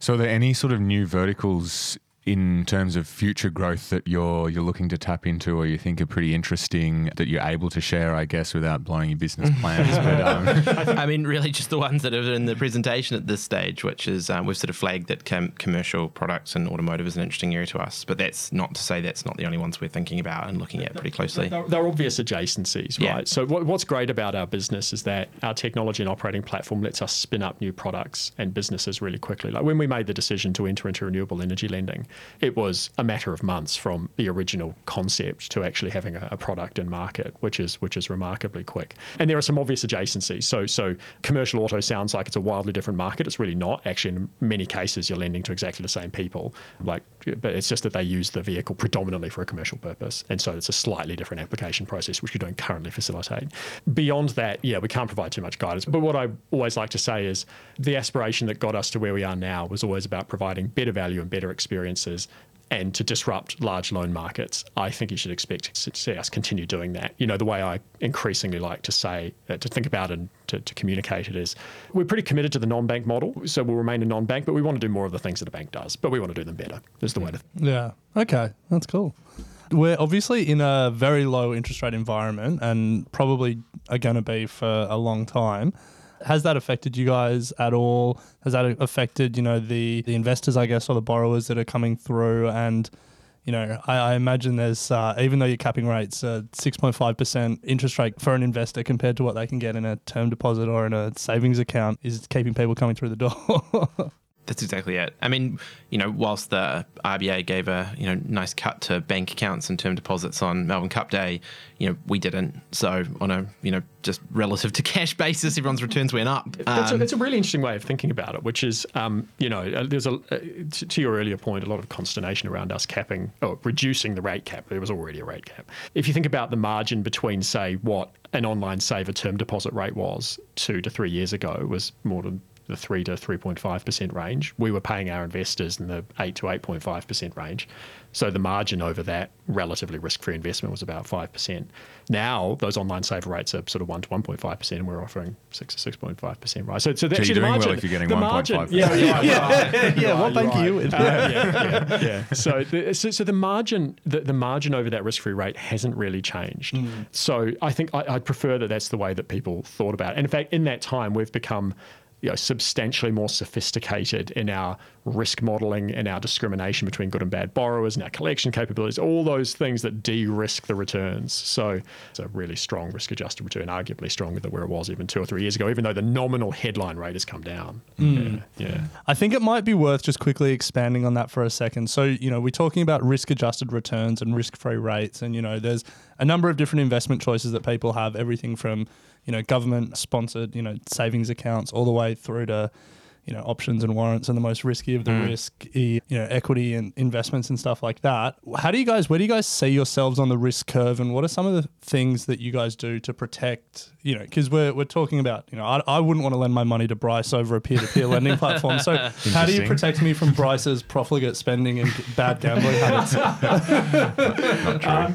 So, are there any sort of new verticals in terms of future growth that you're you're looking to tap into, or you think are pretty interesting that you're able to share? I guess without blowing your business plans, but um, I mean, really, just the ones that are in the presentation at this stage, which is um, we've sort of flagged that com- commercial products and automotive is an interesting area to us. But that's not to say that's not the only ones we're thinking about and looking at pretty closely. They're, they're obvious adjacencies, Yeah. right? So what, what's great about our business is that our technology and operating platform lets us spin up new products and businesses really quickly. Like when we made the decision to enter into renewable energy lending, it was a matter of months from the original concept to actually having a, a product in market, which is which is remarkably quick. And there are some obvious adjacencies. So so commercial auto sounds like it's a wildly different market. It's really not. Actually, in many cases, you're lending to exactly the same people. Like, but it's just that they use the vehicle predominantly for a commercial purpose, and so it's a slightly different application process, which we don't currently facilitate. Beyond that, yeah, we can't provide too much guidance. But what I always like to say is the aspiration that got us to where we are now was always about providing better value and better experiences and to disrupt large loan markets. I think you should expect to see us continue doing that. You know, the way I increasingly like to say, uh, to think about and to, to communicate it is we're pretty committed to the non bank model. So we'll remain a non bank, but we want to do more of the things that a bank does, but we want to do them better, is the way to Yeah. Okay. That's cool. We're obviously in a very low interest rate environment and probably are going to be for a long time. Has that affected you guys at all? Has that affected, you know, the, the investors, I guess, or the borrowers that are coming through? And, you know, I, I imagine there's uh, even though your capping rates are 6.5% interest rate for an investor compared to what they can get in a term deposit or in a savings account is keeping people coming through the door. That's exactly it. I mean, you know, whilst the RBA gave a you know nice cut to bank accounts and term deposits on Melbourne Cup Day, you know, we didn't. So on a you know just relative to cash basis, everyone's returns went up. That's, Um, a, it's a really interesting way of thinking about it, which is, um, you know, uh, there's a, uh, to, to your earlier point, a lot of consternation around us capping or reducing the rate cap. There was already a rate cap. If you think about the margin between, say, what an online saver term deposit rate was two to three years ago was more than the 3 to 3.5% range. We were paying our investors in the 8 to 8.5% range. So the margin over that relatively risk free investment was about 5%. Now, those online saver rates are sort of 1 to 1.5%, and we're offering 6 to 6.5%, right? So, so you're actually the doing well margin. if you're getting the 1.5%. margin, yeah, yeah, yeah, yeah. What You're bank are you with? Uh, yeah, yeah, yeah. So, the, so, so the margin, the, the margin over that risk-free rate hasn't really changed. So, I think I, I'd prefer that that's the way that people thought about it. And in fact, in that time, we've become you know, substantially more sophisticated in our risk modeling and our discrimination between good and bad borrowers and our collection capabilities, all those things that de-risk the returns. So it's a really strong risk-adjusted return, arguably stronger than where it was even two or three years ago, even though the nominal headline rate has come down. Hmm. Yeah, yeah. I think it might be worth just quickly expanding on that for a second. So, you know, we're talking about risk adjusted returns and risk free rates. And, you know, there's a number of different investment choices that people have, everything from, you know, government sponsored, you know, savings accounts all the way through to, you know, options and warrants and the most risky of the mm. risk, you know, equity and investments and stuff like that. How do you guys, where do you guys see yourselves on the risk curve and what are some of the things that you guys do to protect, you know, because we're, we're talking about, you know, I, I wouldn't want to lend my money to Bryce over a peer to peer lending platform. So how do you protect me from Bryce's profligate spending and bad gambling habits? Um,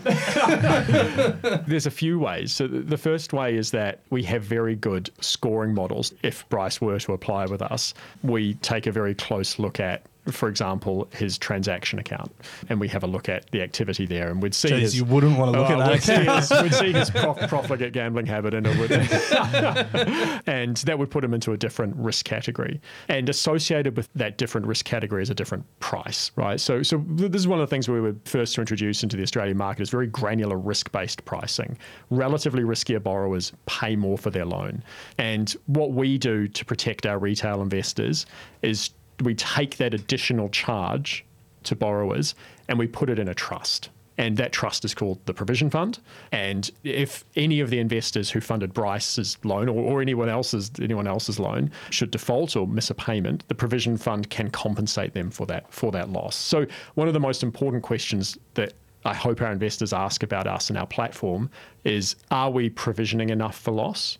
There's a few ways. So the first way is that we have very good scoring models. If Bryce were to apply with us, we take a very close look at, for example, his transaction account, and we have a look at the activity there, and we'd see Jeez, his. you wouldn't want to look Well, at we'd that. see his, we'd see his prof- profligate gambling habit, and it would, and that would put him into a different risk category. And associated with that different risk category is a different price, right? So, so this is one of the things we were first to introduce into the Australian market is very granular risk-based pricing. Relatively riskier borrowers pay more for their loan, and what we do to protect our retail investors is we take that additional charge to borrowers and we put it in a trust. And that trust is called the provision fund. And if any of the investors who funded Bryce's loan or, or anyone else's anyone else's loan should default or miss a payment, the provision fund can compensate them for that for that loss. So one of the most important questions that I hope our investors ask about us and our platform is are we provisioning enough for loss?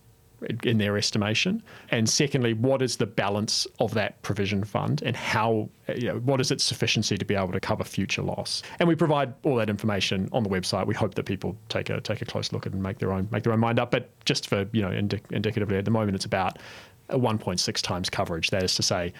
In their estimation? And secondly, what is the balance of that provision fund and how, you know, what is its sufficiency to be able to cover future loss? And we provide all that information on the website. We hope that people take a take a close look at it and make their own make their own mind up. But just for you know, indi- indicatively, at the moment, it's about 1.6 times coverage. That is to say,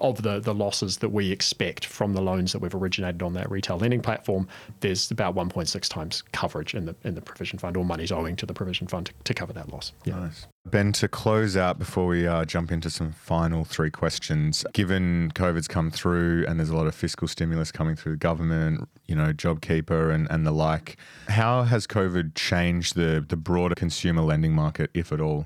of the, the losses that we expect from the loans that we've originated on that retail lending platform, there's about 1.6 times coverage in the in the provision fund, or money's owing to the provision fund to, to cover that loss. Yeah. Nice. Ben, to close out before we uh, jump into some final three questions, given COVID's come through and there's a lot of fiscal stimulus coming through the government, you know, JobKeeper and, and the like, how has COVID changed the, the broader consumer lending market, if at all?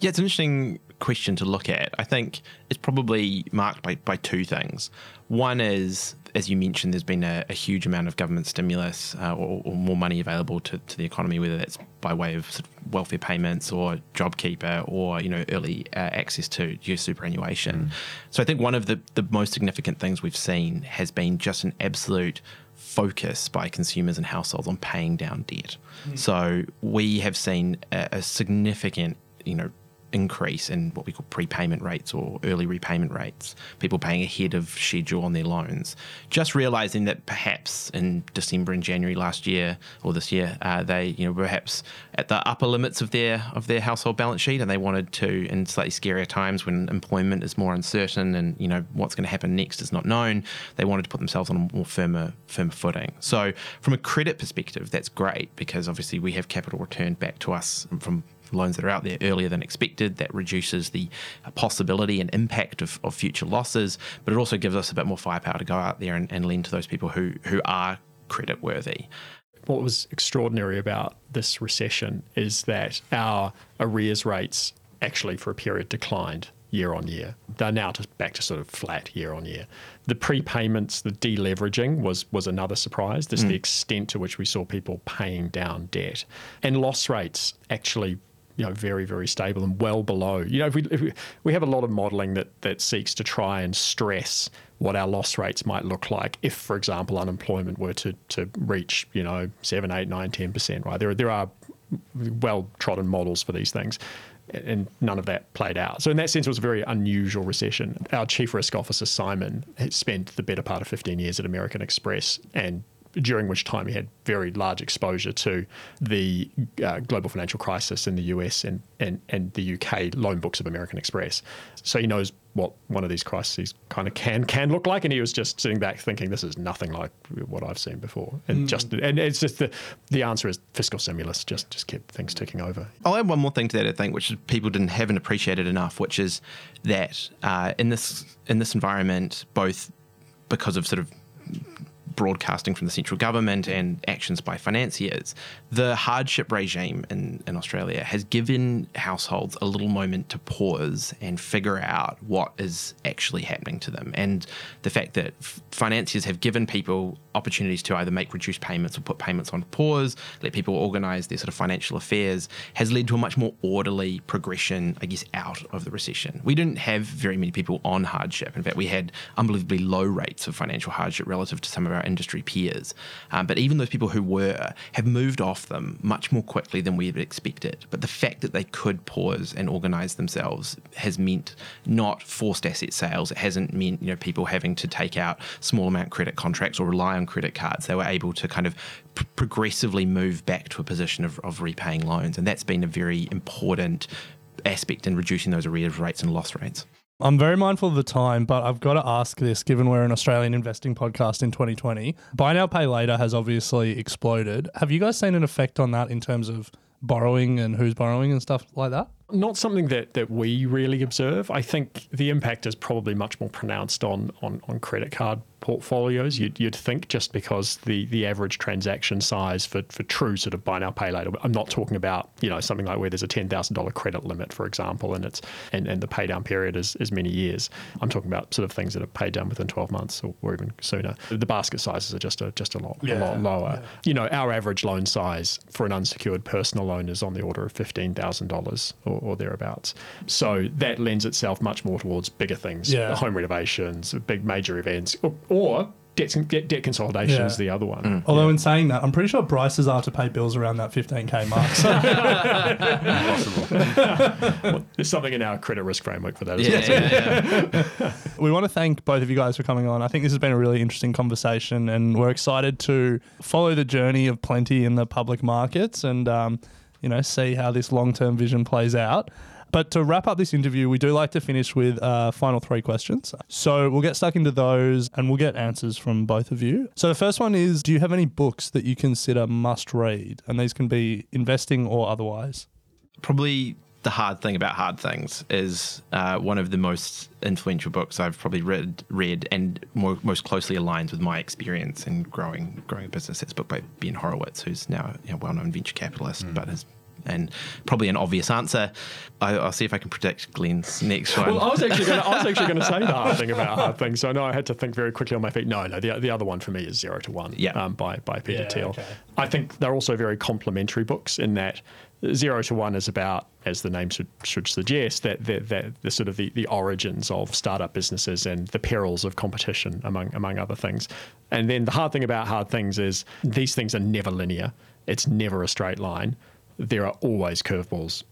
Yeah, it's an interesting question to look at. I think it's probably marked by, by two things. One is, as you mentioned, there's been a, a huge amount of government stimulus uh, or, or more money available to, to the economy, whether that's by way of, sort of welfare payments or JobKeeper or you know early uh, access to your superannuation. So I think one of the, the most significant things we've seen has been just an absolute focus by consumers and households on paying down debt. So we have seen a, a significant, you know, increase in what we call prepayment rates or early repayment rates, people paying ahead of schedule on their loans. Just realizing that perhaps in December and January last year or this year, uh, they you know perhaps at the upper limits of their of their household balance sheet, and they wanted to in slightly scarier times when employment is more uncertain and you know what's going to happen next is not known. They wanted to put themselves on a more firmer firmer footing. So from a credit perspective, that's great because obviously we have capital returned back to us from loans that are out there earlier than expected. That reduces the possibility and impact of, of future losses, but it also gives us a bit more firepower to go out there and, and lend to those people who who are credit worthy. what was extraordinary about this recession is that our arrears rates actually for a period declined year on year. They're now just back to sort of flat year on year. The prepayments, the deleveraging was was another surprise. This the mm. extent to which we saw people paying down debt. And loss rates actually you know, very, very stable and well below. You know, if we, if we, we have a lot of modelling that, that seeks to try and stress what our loss rates might look like if, for example, unemployment were to, to reach, you know, 7, 8, 9, 10%, right? There, there are well trodden models for these things. And none of that played out. So, in that sense, it was a very unusual recession. Our chief risk officer, Simon, spent the better part of 15 years at American Express and during which time he had very large exposure to the uh, global financial crisis in the US and, and, and the UK loan books of American Express. So he knows what one of these crises kind of can can look like, and he was just sitting back thinking, "This is nothing like what I've seen before." And just and it's just the the answer is fiscal stimulus just just kept things ticking over. I'll add one more thing to that, I think, which people didn't haven't appreciated enough, which is that uh, in this in this environment, both because of sort of broadcasting from the central government and actions by financiers, the hardship regime in, in Australia has given households a little moment to pause and figure out what is actually happening to them. And the fact that financiers have given people opportunities to either make reduced payments or put payments on pause, let people organise their sort of financial affairs, has led to a much more orderly progression, I guess, out of the recession. We didn't have very many people on hardship. In fact, we had unbelievably low rates of financial hardship relative to some of our industry peers. Um, but even those people who were have moved off them much more quickly than we had expected. But the fact that they could pause and organise themselves has meant not forced asset sales. It hasn't meant you know people having to take out small amount credit contracts or rely on credit cards. They were able to kind of progressively move back to a position of, of repaying loans, and that's been a very important aspect in reducing those arrears rates and loss rates. I'm very mindful of the time, but I've got to ask this given we're an Australian investing podcast in 2020. Buy now, pay later has obviously exploded. Have you guys seen an effect on that in terms of borrowing and who's borrowing and stuff like that? Not something that, that we really observe. I think the impact is probably much more pronounced on on, on credit card portfolios. You'd, you'd think just because the, the average transaction size for, for true sort of buy now pay later. I'm not talking about you know something like where there's a ten thousand dollar credit limit, for example, and it's and, and the pay down period is, is many years. I'm talking about sort of things that are paid down within 12 months or, or even sooner. The basket sizes are just a just a lot a lot lower. You know, our average loan size for an unsecured personal loan is on the order of fifteen thousand dollars or, or thereabouts. So that lends itself much more towards bigger things, Yeah. home renovations, big major events, or, or debt, debt, debt consolidation Yeah. is the other one. Although in saying that, I'm pretty sure Bryce's are to pay bills around that 15k mark. So There's something in our credit risk framework for that. as Yeah, well. yeah, yeah. we want to thank both of you guys for coming on. I think this has been a really interesting conversation, and we're excited to follow the journey of Plenti in the public markets and um, you know see how this long-term vision plays out. But to wrap up this interview, we do like to finish with uh, final three questions. So we'll get stuck into those and we'll get answers from both of you. So the first one is Do you have any books that you consider must read? And these can be investing or otherwise. probably the hard thing about hard things is uh, one of the most influential books I've probably read, read and more, most closely aligns with my experience in growing growing a business. It's a book by Ben Horowitz, who's now a well-known venture capitalist, but has and probably an obvious answer. I, I'll see if I can predict Glenn's next one. Well, I was actually going to, I was actually going to say the hard thing about hard things. So no, I had to think very quickly on my feet. No, no, the, the other one for me is Zero to One. Yeah. Um, by by Peter Yeah, Thiel. okay. I think they're also very complementary books in that Zero to One is about, as the name should, should suggest, that the, the, the sort of the, the origins of startup businesses and the perils of competition, among among other things. And then the hard thing about hard things is these things are never linear. It's never a straight line. There are always curveballs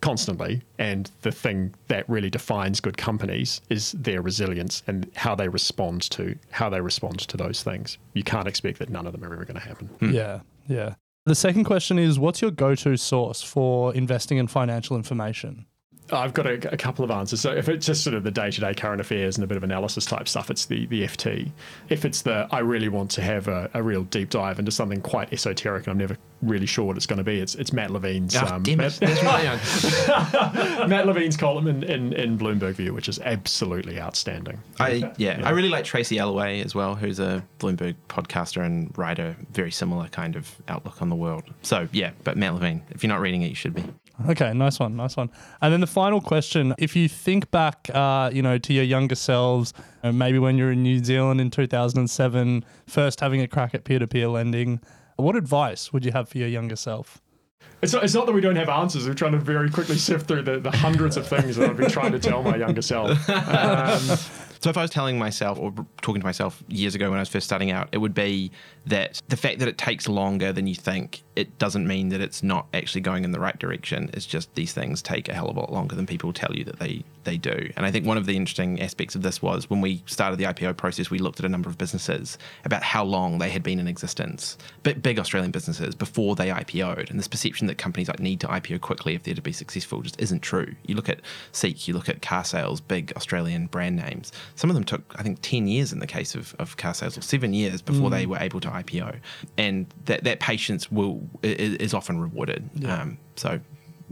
constantly. And the thing that really defines good companies is their resilience and how they respond to how they respond to those things. You can't expect that none of them are ever going to happen. Hmm. Yeah, yeah. The second question is What's your go to source for investing in financial information? I've got a, a couple of answers. So if it's just sort of the day-to-day current affairs and a bit of analysis type stuff, it's the, the FT. If it's the I really want to have a, a real deep dive into something quite esoteric and I've never really sure what it's going to be. It's it's Matt Levine's Oh, um, Matt, it. Matt Levine's column in, in, in Bloomberg View, which is absolutely outstanding. I yeah, I really like Tracy Alloway as well, who's a Bloomberg podcaster and writer, very similar kind of outlook on the world. So yeah, but Matt Levine, if you're not reading it, you should be. Okay, nice one, nice one. And then the final question: If you think back, uh, you know, to your younger selves, uh, maybe when you were in New Zealand in 2007, first having a crack at peer-to-peer lending, what advice would you have for your younger self? It's not, it's not that we don't have answers. We're trying to very quickly sift through the, the hundreds of things that I've been trying to tell my younger self. Um, So if I was telling myself or talking to myself years ago when I was first starting out, it would be that the fact that it takes longer than you think, it doesn't mean that it's not actually going in the right direction. It's just these things take a hell of a lot longer than people tell you that they they do. And I think one of the interesting aspects of this was when we started the IPO process, we looked at a number of businesses about how long they had been in existence, big, big Australian businesses before they IPO'd. And this perception that companies like need to IPO quickly if they're to be successful just isn't true. You look at Seek, you look at Carsales, big Australian brand names. Some of them took, I think, 10 years in the case of, of Carsales, or seven years before mm. they were able to IPO. And that, that patience will is, is often rewarded. Um, so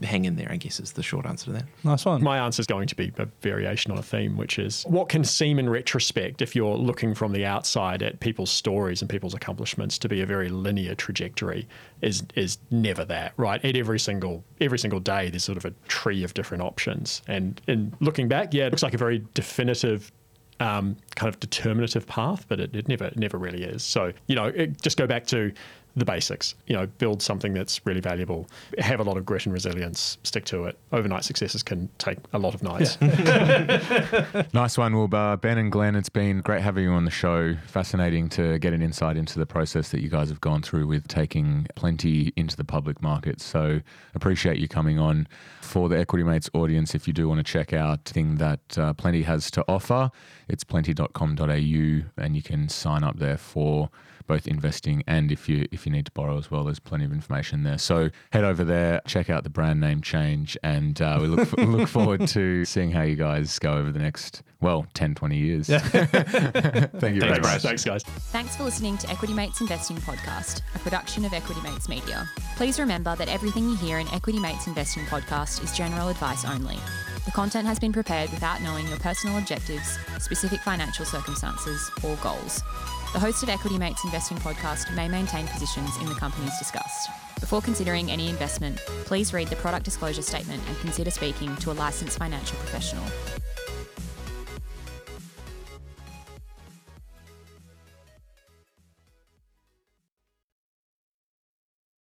hang in there, I guess, is the short answer to that. Nice one. my answer is going to be a variation on a theme, which is what can seem in retrospect, if you're looking from the outside at people's stories and people's accomplishments, to be a very linear trajectory, is is never that, right? At every single every single day, there's sort of a tree of different options, and in looking back, yeah, it looks like a very definitive um, kind of determinative path, but it, it never it never really is. So you know, it, just go back to the basics. You know, build something that's really valuable, have a lot of grit and resilience, stick to it. Overnight successes can take a lot of nights. Nice one, well, uh, Ben and Glenn. It's been great having you on the show. Fascinating to get an insight into the process that you guys have gone through with taking Plenti into the public market. So appreciate you coming on. For the Equity Mates audience, if you do want to check out thing that uh, Plenti has to offer, it's plenti.com.au, and you can sign up there for both investing and if you if you need to borrow as well, there's plenty of information there. So head over there, check out the brand name change, and uh, we look f- look forward to seeing how you guys go over the next well 10, 20 years. Thank you very Thanks, much. Thanks, guys. Thanks for listening to Equity Mates Investing Podcast, a production of Equity Mates Media. Please remember that everything you hear in Equity Mates Investing Podcast is general advice only. The content has been prepared without knowing your personal objectives, specific financial circumstances, or goals. The host of Equity Mates Investing Podcast may maintain positions in the companies discussed. Before considering any investment, please read the product disclosure statement and consider speaking to a licensed financial professional.